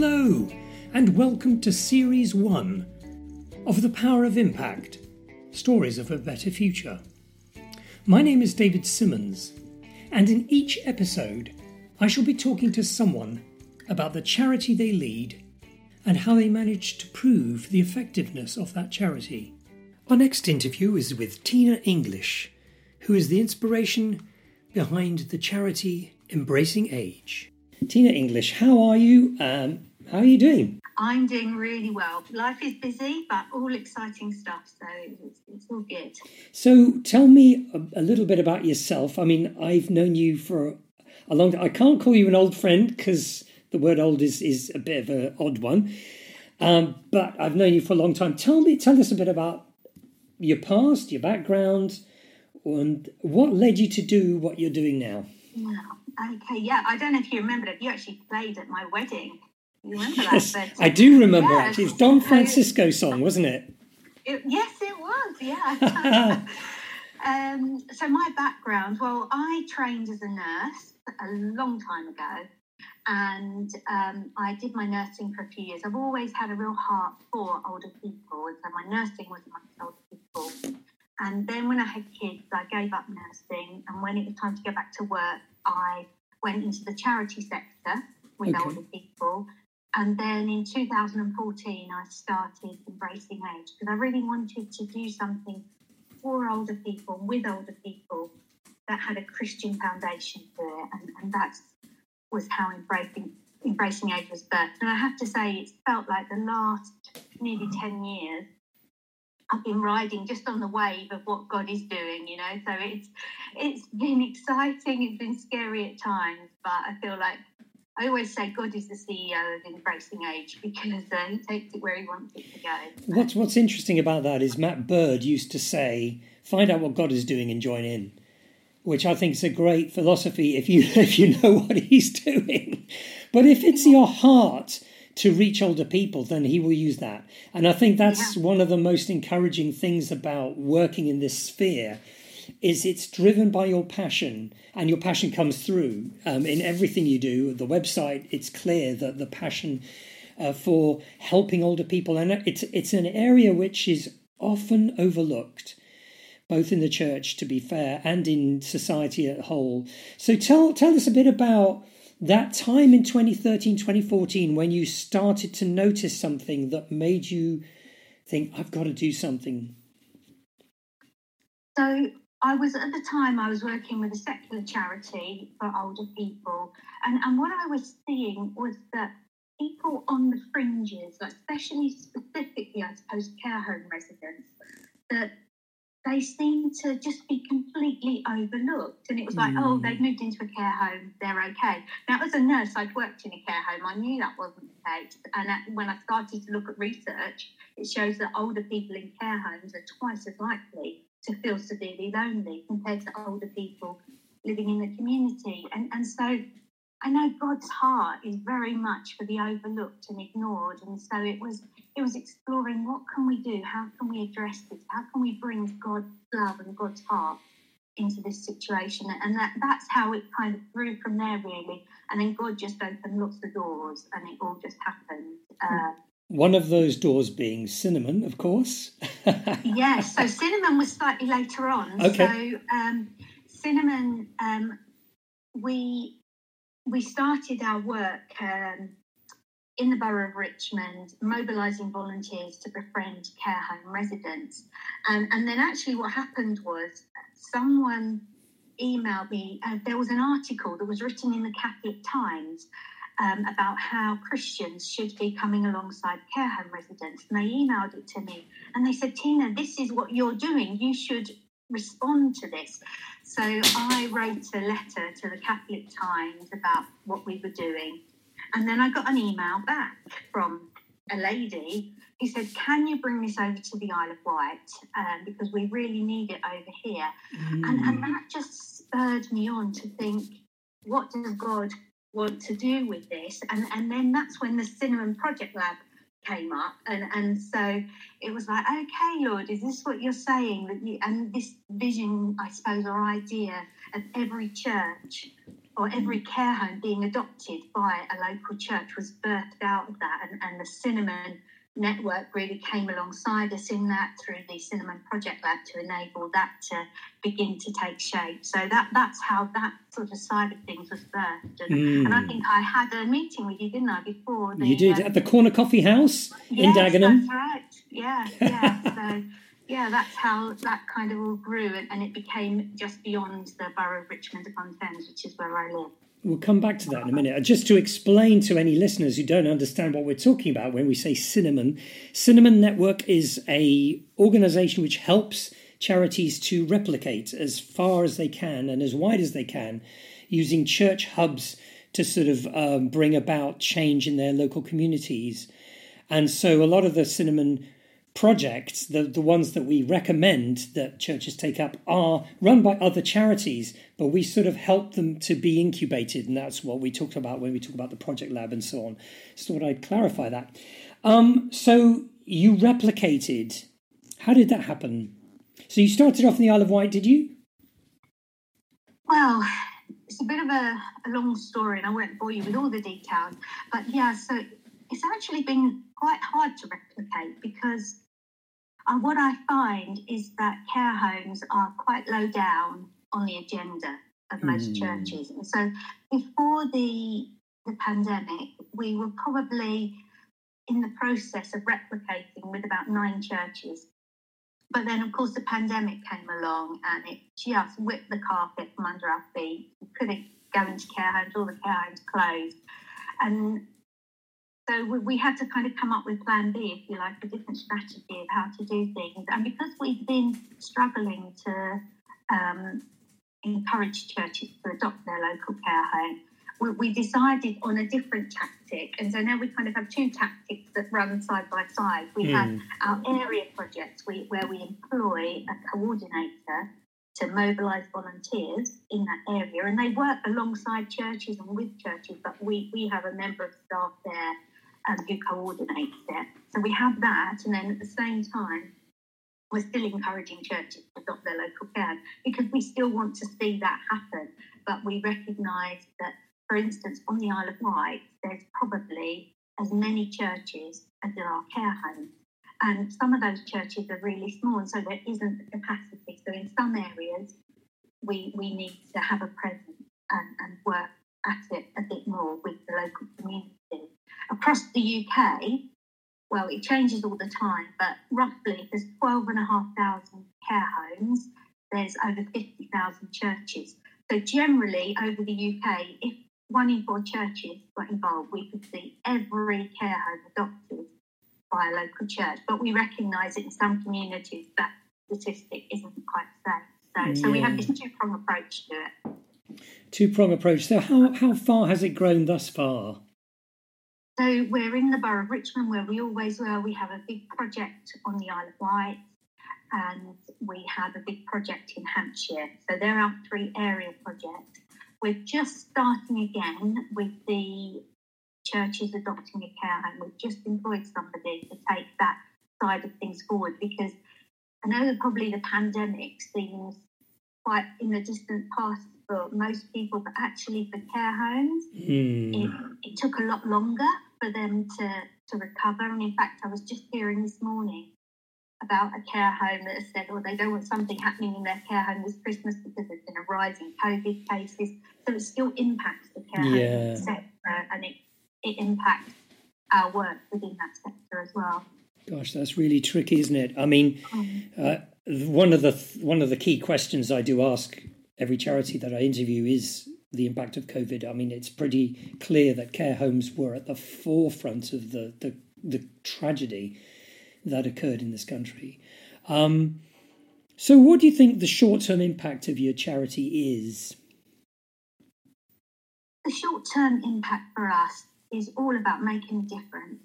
Hello, and welcome to Series 1 of The Power of Impact Stories of a Better Future. My name is David Simmons, and in each episode, I shall be talking to someone about the charity they lead and how they manage to prove the effectiveness of that charity. Our next interview is with Tina English, who is the inspiration behind the charity Embracing Age. Tina English, how are you? Um, how are you doing? I'm doing really well. Life is busy, but all exciting stuff, so it's, it's all good. So, tell me a, a, little bit about yourself. I mean, I've known you for a long time. I can't call you an old friend because the word old is, is a bit of an odd one. Um, but I've known you for a long time. Tell me, tell us a bit about your past, your background, and what led you to do what you're doing now. Okay, yeah. I don't know if you remember that you actually played at my wedding. Remember yes, that? But, I do remember yes. actually. It's Don Francisco song, wasn't it? it yes, it was. Yeah. um, so my background. Well, I trained as a nurse a long time ago, and um, I did my nursing for a few years. I've always had a real heart for older people, and so my nursing was amongst older people. And then when I had kids, I gave up nursing. And when it was time to go back to work, I went into the charity sector with okay. older people. And then in 2014, I started Embracing Age because I really wanted to do something for older people, with older people, that had a Christian foundation to it. And, and that was how Embracing, Embracing Age was birthed. And I have to say, it's felt like the last nearly mm-hmm. 10 years I've been riding just on the wave of what God is doing, you know. So it's it's been exciting. It's been scary at times, but I feel like I always say God is the CEO of the Embracing Age because uh, He takes it where He wants it to go. What's What's interesting about that is Matt Bird used to say, "Find out what God is doing and join in," which I think is a great philosophy if you if you know what He's doing. But if it's your heart to reach older people, then he will use that. And I think that's yeah. one of the most encouraging things about working in this sphere is it's driven by your passion and your passion comes through um, in everything you do the website it's clear that the passion uh, for helping older people and it's it's an area which is often overlooked both in the church to be fair and in society at whole so tell tell us a bit about that time in 2013, 2014, when you started to notice something that made you think, I've got to do something? So, I was at the time I was working with a secular charity for older people, and, and what I was seeing was that people on the fringes, especially specifically, I suppose, care home residents, that they seem to just be completely overlooked. And it was like, mm. oh, they've moved into a care home, they're okay. Now, as a nurse, I'd worked in a care home, I knew that wasn't the case. And when I started to look at research, it shows that older people in care homes are twice as likely to feel severely lonely compared to older people living in the community. And, and so I know God's heart is very much for the overlooked and ignored. And so it was it was exploring what can we do? How can we address this? How can we bring God's love and God's heart into this situation? And that, that's how it kind of grew from there, really. And then God just opened lots of doors and it all just happened. Uh, one of those doors being cinnamon, of course. yes, so cinnamon was slightly later on. Okay. So um, cinnamon, um, we we started our work um, in the borough of Richmond, mobilising volunteers to befriend care home residents. Um, and then actually, what happened was someone emailed me. Uh, there was an article that was written in the Catholic Times um, about how Christians should be coming alongside care home residents. And they emailed it to me and they said, Tina, this is what you're doing. You should respond to this. So I wrote a letter to the Catholic Times about what we were doing. And then I got an email back from a lady who said, Can you bring this over to the Isle of Wight? Um, because we really need it over here. Mm. And, and that just spurred me on to think, what does God want to do with this? And, and then that's when the Cinnamon Project Lab came up and and so it was like okay lord is this what you're saying that you and this vision i suppose or idea of every church or every care home being adopted by a local church was birthed out of that. And, and the Cinnamon network really came alongside us in that through the Cinnamon Project Lab to enable that to begin to take shape. So that that's how that sort of side of things was birthed. And, mm. and I think I had a meeting with you, didn't I, before? The, you did um, at the Corner Coffee House yes, in Dagenham. That's right. Yeah, yeah. so yeah, that's how that kind of all grew, and, and it became just beyond the borough of Richmond upon Thames, which is where I live. We'll come back to that in a minute. Just to explain to any listeners who don't understand what we're talking about when we say Cinnamon, Cinnamon Network is a organization which helps charities to replicate as far as they can and as wide as they can, using church hubs to sort of um, bring about change in their local communities. And so a lot of the Cinnamon projects, the, the ones that we recommend that churches take up, are run by other charities, but we sort of help them to be incubated. And that's what we talked about when we talk about the project lab and so on. So, thought I'd clarify that. Um, so, you replicated. How did that happen? So, you started off in the Isle of Wight, did you? Well, it's a bit of a, a long story, and I won't bore you with all the details. But yeah, so it's actually been quite hard to replicate because and what I find is that care homes are quite low down on the agenda of most mm. churches. And so before the the pandemic, we were probably in the process of replicating with about nine churches. But then, of course, the pandemic came along and it just whipped the carpet from under our feet. We couldn't go into care homes, all the care homes closed. And so we had to kind of come up with plan B, if you like, a different strategy of how to do things. And because we've been struggling to um, encourage churches to adopt their local care home, we, we, decided on a different tactic. And so now we kind of have two tactics that run side by side. We mm. have our area projects we, where we employ a coordinator to mobilise volunteers in that area, and they work alongside churches and with churches. But we, we have a member of staff there um, who coordinates it. So we have that, and then at the same time, we're still encouraging churches to adopt their local care because we still want to see that happen. But we recognise that, for instance, on the Isle of Wight, there's probably as many churches as there are care homes. And some of those churches are really small, and so there isn't the capacity. So in some areas, we, we need to have a presence and, and work at it a bit more with the local community across the UK, well, it changes all the time, but roughly there's 12,500 care homes, there's over 50,000 churches. So, generally, over the UK, if one in four churches got involved, we could see every care home adopted by a local church. But we recognise in some communities that statistic isn't quite the same. So, so we have this two prong approach to it. Two prong approach. So, how, how far has it grown thus far? So we're in the borough of Richmond, where we always were. We have a big project on the Isle of Wight, and we have a big project in Hampshire. So there are three area projects. We're just starting again with the churches adopting a care home. We've just employed somebody to take that side of things forward because I know that probably the pandemic seems quite in the distant past for most people, but actually for care homes, mm. it, it took a lot longer for them to, to recover. And in fact, I was just hearing this morning about a care home that has said, oh, they don't want something happening in their care home this Christmas because there's been a rise in COVID cases. So it still impacts the care yeah. home sector and it, it impacts our work within that sector as well. Gosh, that's really tricky, isn't it? I mean, mm. uh, one of the one of the key questions I do ask every charity that I interview is the impact of COVID. I mean, it's pretty clear that care homes were at the forefront of the the, the tragedy that occurred in this country. Um, so, what do you think the short term impact of your charity is? The short term impact for us is all about making a difference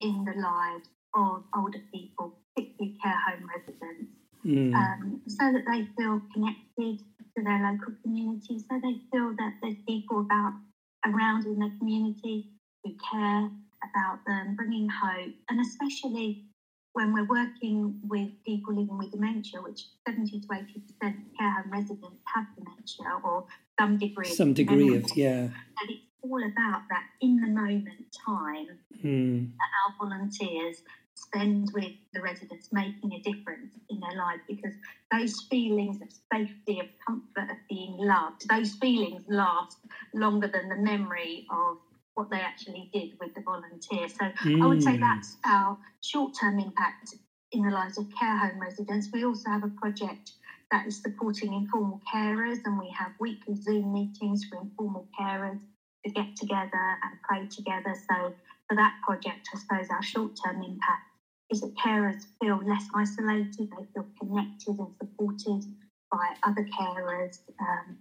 in the lives of older people, particularly care home residents, mm. um, so that they feel connected to their local community so they feel that there's people about around in the community who care about them, bringing hope, and especially when we're working with people living with dementia, which 70 to 80% of care home residents have dementia or some degree some degree of, yeah. And it's all about that in the moment time mm. that our volunteers spend with the residents making a difference in their life because those feelings of safety, of comfort, of being loved, those feelings last longer than the memory of what they actually did with the volunteer. So mm. I would say hmm. that's our short term impact in the lives of care home residents. We also have a project that is supporting informal carers, and we have weekly Zoom meetings for informal carers to get together and pray together. So for that project, I suppose our short term impact is that carers feel less isolated, they feel connected and supported by other carers. Um,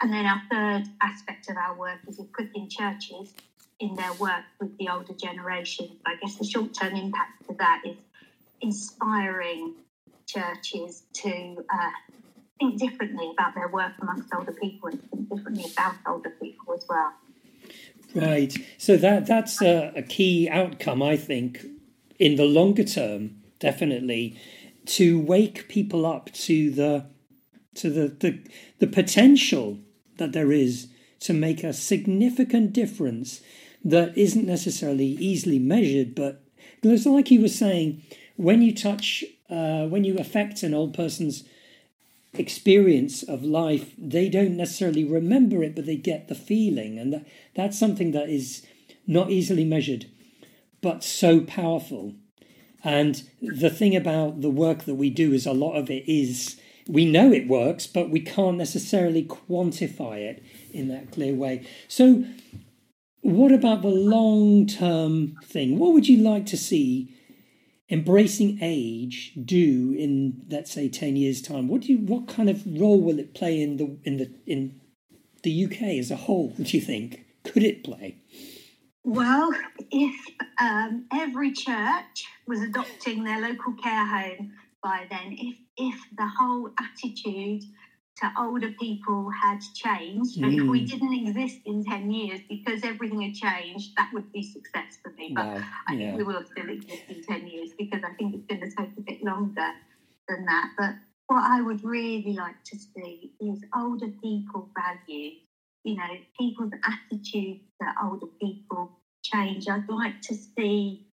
and then our third aspect of our work is equipping churches in their work with the older generation. I guess the short term impact of that is inspiring churches to uh, think differently about their work amongst older people and think differently about older people as well. Right. So that that's a, a key outcome, I think, in the longer term, definitely, to wake people up to the to the, the the potential that there is to make a significant difference that isn't necessarily easily measured, but it's like he was saying, when you touch, uh, when you affect an old person's experience of life, they don't necessarily remember it, but they get the feeling, and that, that's something that is not easily measured, but so powerful. And the thing about the work that we do is a lot of it is we know it works, but we can't necessarily quantify it in that clear way. So what about the long term thing? What would you like to see embracing age do in let's say 10 years time what do you what kind of role will it play in the in the in the UK as a whole do you think could it play well if um, every church was adopting their local care home by then if if the whole attitude to older people had changed. Mm. If we mm. didn't exist in 10 years because everything had changed, that would be success for me. But wow. I yeah. think we will still exist in 10 years because I think it's going to take a bit longer than that. But what I would really like to see is older people valued. You know, people's attitudes to older people change. I'd like to see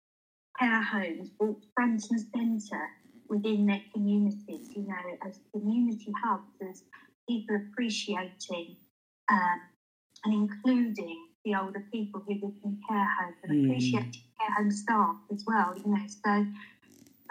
care homes brought front and centre within their communities, you know, as community hubs, as people appreciating um, and including the older people who live in care homes and mm. appreciating care home staff as well, you know. So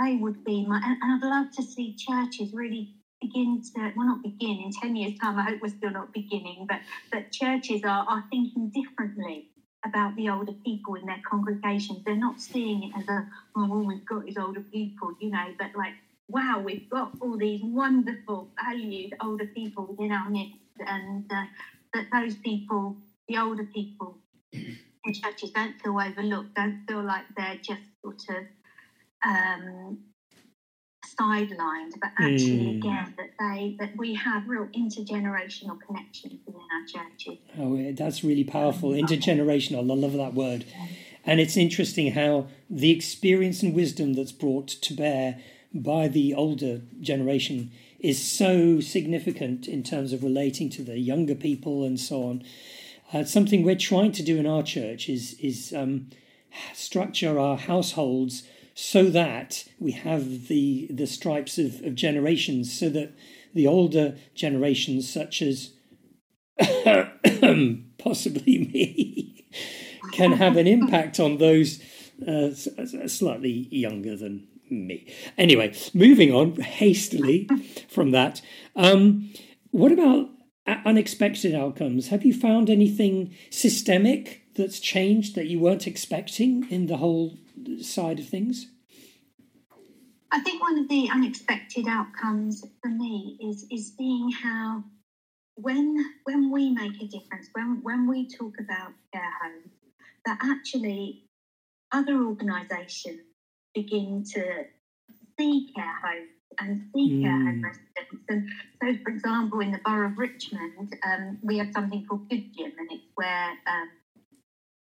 they would be my, and, and I'd love to see churches really begin to well not begin in 10 years time i hope we're still not beginning but that churches are, are thinking differently about the older people in their congregations. They're not seeing it as a, oh, all we've got is older people, you know, but like, wow, we've got all these wonderful, valued older people within our midst, and uh, that those people, the older people in churches, don't feel overlooked, don't feel like they're just sort of um, sidelined, but actually, mm. again, that they that we have real intergenerational connections within our churches. Oh, that's really powerful. Intergenerational. I love that word. And it's interesting how the experience and wisdom that's brought to bear by the older generation is so significant in terms of relating to the younger people and so on. Uh, something we're trying to do in our church is is um, structure our households so that we have the the stripes of, of generations, so that the older generations, such as possibly me, can have an impact on those uh, slightly younger than me. Anyway, moving on hastily from that. Um, what about unexpected outcomes? Have you found anything systemic that's changed that you weren't expecting in the whole side of things? I think one of the unexpected outcomes for me is is seeing how when when we make a difference, when when we talk about care homes, that actually other organisations begin to see care homes and see mm. care home residents. And so, for example, in the borough of Richmond, um, we have something called Good Gym, and it's where um,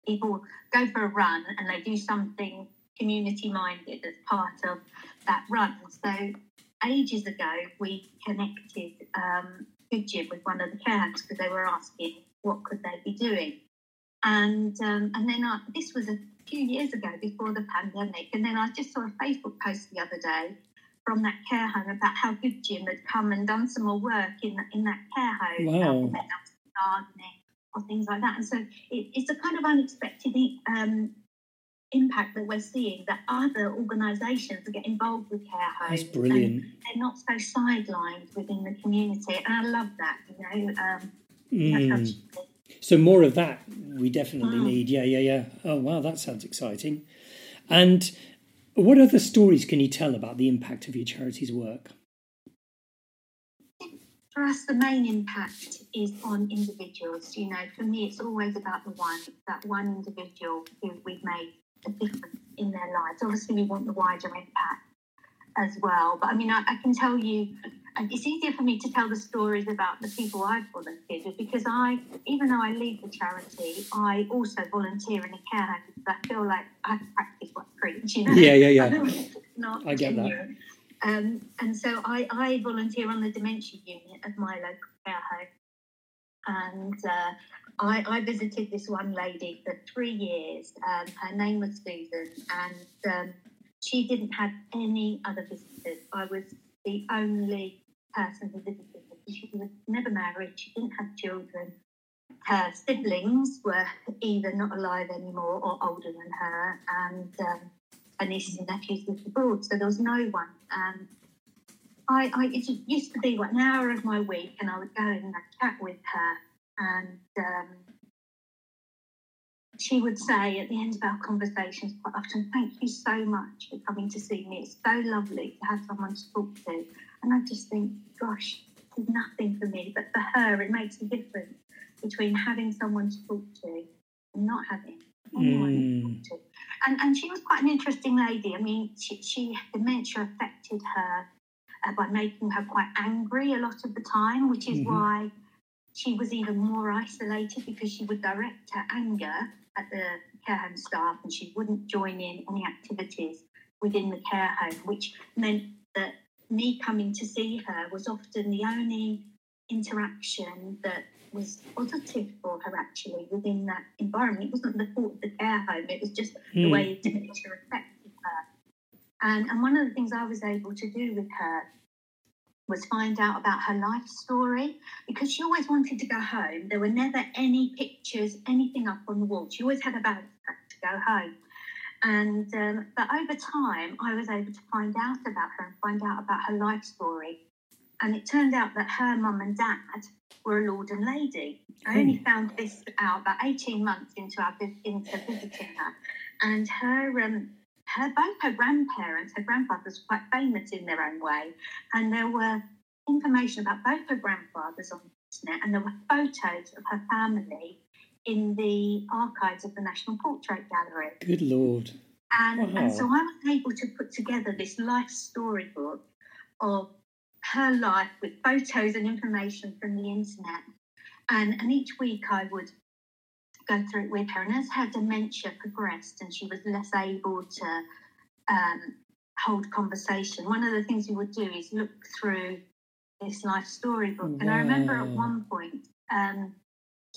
people go for a run and they do something community minded as part of that run. So ages ago, we connected um, Good Gym with one of the care homes because they were asking what could they be doing. And um, and then I, this was a few years ago before the pandemic, and then I just saw a Facebook post the other day from that care home about how Good Gym had come and done some more work in in that care home, wow. gardening or things like that. And so it, it's a kind of unexpected um, impact that we're seeing that other organisations get involved with care homes. That's brilliant. they're not so sidelined within the community, and I love that. You know. Um, mm. So more of that we definitely mm. need. Yeah, yeah, yeah. Oh wow, that sounds exciting. And what other stories can you tell about the impact of your charity's work? For us, the main impact is on individuals. You know, for me, it's always about the one, that one individual who we've made a difference in their lives. Obviously, we want the wider impact as well. But I mean, I, I can tell you, it's easier for me to tell the stories about the people I've volunteered with because I, even though I lead the charity, I also volunteer in a care home because I feel like I practice what I preach. You know? Yeah, yeah, yeah. not I get genuine. that. Um, and so I, I volunteer on the dementia unit of my local care home. And uh, I, I, visited this one lady for three years. Um, her name was Susan, and um, she didn't have any other visitors. I was the only person who visited her. She was never married, she didn't have children. Her siblings were either not alive anymore or older than her, and um, her nieces and nephews lived abroad, so there was no one. Um, I, I, it used to be what, an hour of my week, and I would go and chat with her, and um, she would say at the end of our conversations quite often, Thank you so much for coming to see me. It's so lovely to have someone to talk to. And I just think, gosh, it's nothing for me, but for her, it makes a difference between having someone to talk to and not having mm. talk to. And, and she was quite an interesting lady. I mean, she, she dementia affected her uh, by making her quite angry a lot of the time, which is mm-hmm. why she was even more isolated because she would direct her anger at the care home staff and she wouldn't join in any activities within the care home, which meant that me coming to see her was often the only interaction that was positive for her actually within that environment. It wasn't the fault of the care home, it was just mm. the hmm. way dementia affected her. And, and one of the things I was able to do with her was find out about her life story because she always wanted to go home. There were never any pictures, anything up on the wall. She always had a bag to go home. And um, but over time, I was able to find out about her and find out about her life story. And it turned out that her mum and dad were a lord and lady. I only hmm. found this out about 18 months into our into visiting her. And her um, her both her grandparents, her grandfathers were quite famous in their own way, and there were information about both her grandfathers on the internet, and there were photos of her family in the archives of the National Portrait Gallery. Good lord! And, wow. and so I was able to put together this life storybook of her life with photos and information from the internet. And, and each week I would go through it with her. And as her dementia progressed and she was less able to um, hold conversation, one of the things we would do is look through this life storybook. Wow. And I remember at one point um,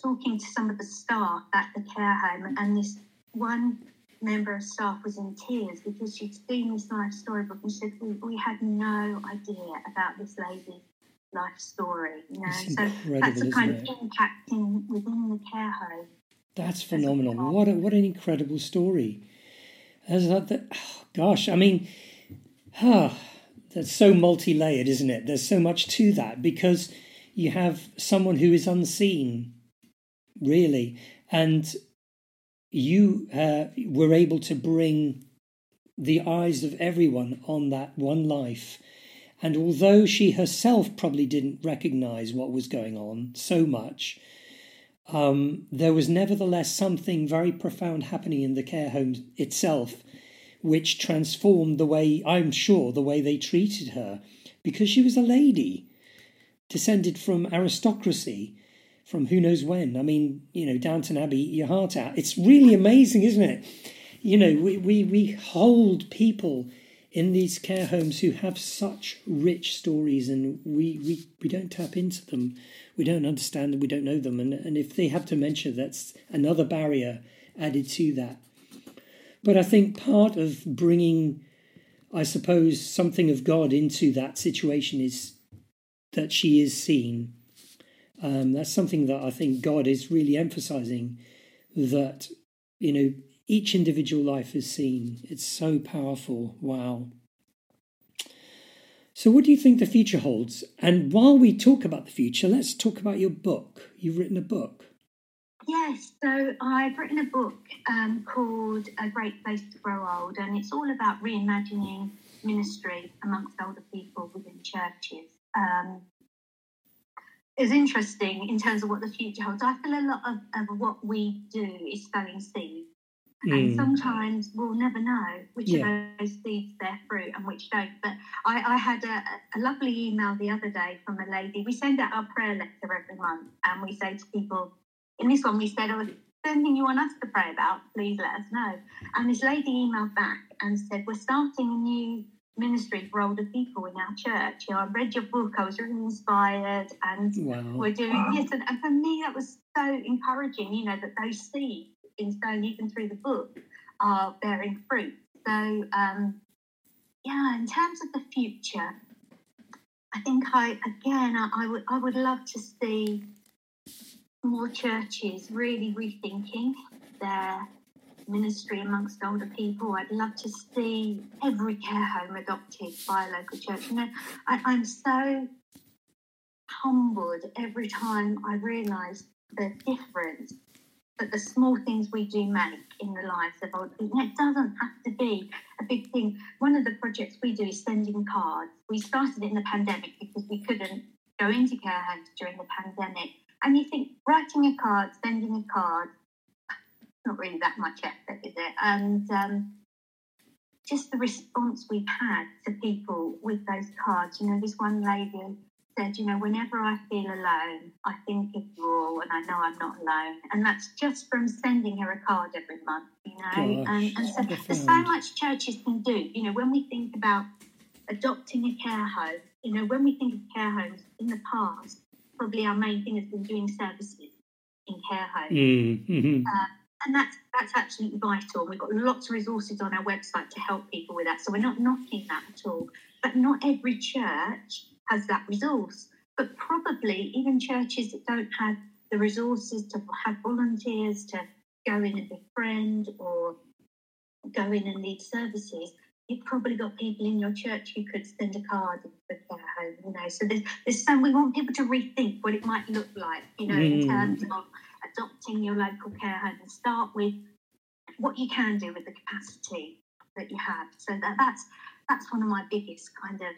talking to some of the staff at the care home, and this one member of staff was in tears because she'd seen this life storybook and said, we, we had no idea about this lady's life story. You know, so that's the kind of impact in, within the care home that's phenomenal. What a, what an incredible story. That, oh, gosh, I mean, ah, that's so multi-layered, isn't it? There's so much to that because you have someone who is unseen, really, and you uh, were able to bring the eyes of everyone on that one life. And although she herself probably didn't recognize what was going on so much, um, there was nevertheless something very profound happening in the care home itself, which transformed the way, I'm sure, the way they treated her, because she was a lady, descended from aristocracy, from who knows when. I mean, you know, Downton Abbey, your heart out. It's really amazing, isn't it? you know, we, we, we hold people in these care homes who have such rich stories and we, we, we don't tap into them. We don't understand them, we don't know them. And, and if they have dementia, that's another barrier added to that. But I think part of bringing, I suppose, something of God into that situation is that she is seen. Um, that's something that I think God is really emphasizing that, you know, each individual life is seen. It's so powerful. Wow. So, what do you think the future holds? And while we talk about the future, let's talk about your book. You've written a book. Yes, so I've written a book um, called A Great Place to Grow Old, and it's all about reimagining ministry amongst older people within churches. Um, it's interesting in terms of what the future holds. I feel a lot of, of what we do is sowing seeds. Mm. And hmm. sometimes we'll never know which yeah. of those seeds bear fruit and which don't. But I, I had a, a, lovely email the other day from a lady. We send out our prayer letter every month and we say to people, in this one, we said, oh, anything you want us to pray about, please let us know. And this lady emailed back and said, We're starting a new ministry for older people in our church. You know, I read your book, I was really inspired, and wow. we're doing this. And, and, for me, that was so encouraging, you know, that those seeds in sown even through the book are bearing fruit. So, um, yeah, in terms of the future, I think I, again, I, I would, I would love to see more churches really rethinking their ministry amongst older people. I'd love to see every care home adopted by a local church. You know, I, I'm so humbled every time I realise the difference that the small things we do make in the lives of older people. it doesn't have to be a big thing. One of the projects we do is sending cards. We started it in the pandemic because we couldn't go into care homes during the pandemic. And you think writing a card, sending a card, not really that much effort, is it? And um, just the response we've had to people with those cards. You know, this one lady said, you know, whenever I feel alone, I think of you all and I know I'm not alone. And that's just from sending her a card every month, you know. Gosh, and, and so there's so much churches can do. You know, when we think about adopting a care home, you know, when we think of care homes in the past, probably our main thing has been doing services in care homes. Mm-hmm. Uh, and that's that's absolutely vital. We've got lots of resources on our website to help people with that. So we're not knocking that at all. But not every church has that resource. But probably even churches that don't have the resources to have volunteers to go in and befriend or go in and lead services, you've probably got people in your church who could send a card to their home, you know. So there's there's some we want people to rethink what it might look like, you know, mm. in terms of adopting your local care home and start with what you can do with the capacity that you have. So that, that's that's one of my biggest kind of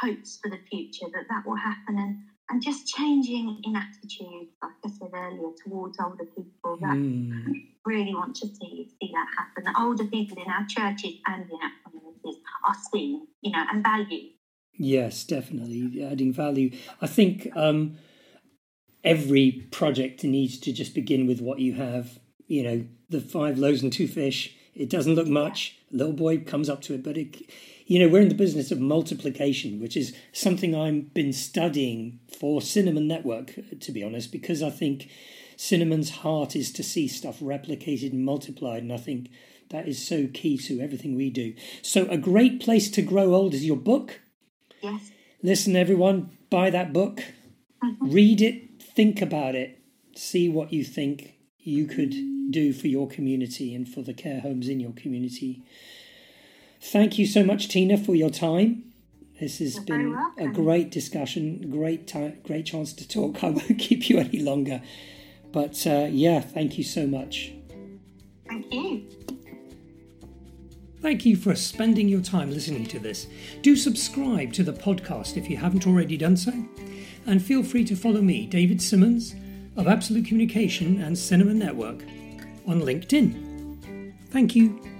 hopes for the future that that will happen and and just changing in attitude, like I said earlier, towards older people. That mm. really want to see see that happen. The older people in our churches and in our communities are seen, you know, and valued. Yes, definitely adding value. I think um, every project needs to just begin with what you have. You know, the five loaves and two fish. It doesn't look much. A little boy comes up to it, but it, you know, we're in the business of multiplication, which is something I've been studying for Cinnamon Network, to be honest, because I think Cinnamon's heart is to see stuff replicated and multiplied, and I think that is so key to everything we do. So, a great place to grow old is your book. Yes. Listen, everyone, buy that book, mm-hmm. read it, think about it, see what you think you could do for your community and for the care homes in your community. Thank you so much, Tina, for your time. This has You're been a great discussion, great time, great chance to talk. I won't keep you any longer, but uh, yeah, thank you so much. Thank you. Thank you for spending your time listening to this. Do subscribe to the podcast if you haven't already done so and feel free to follow me, David Simmons, of Absolute Communication and Cinnamon Network, on LinkedIn. Thank you.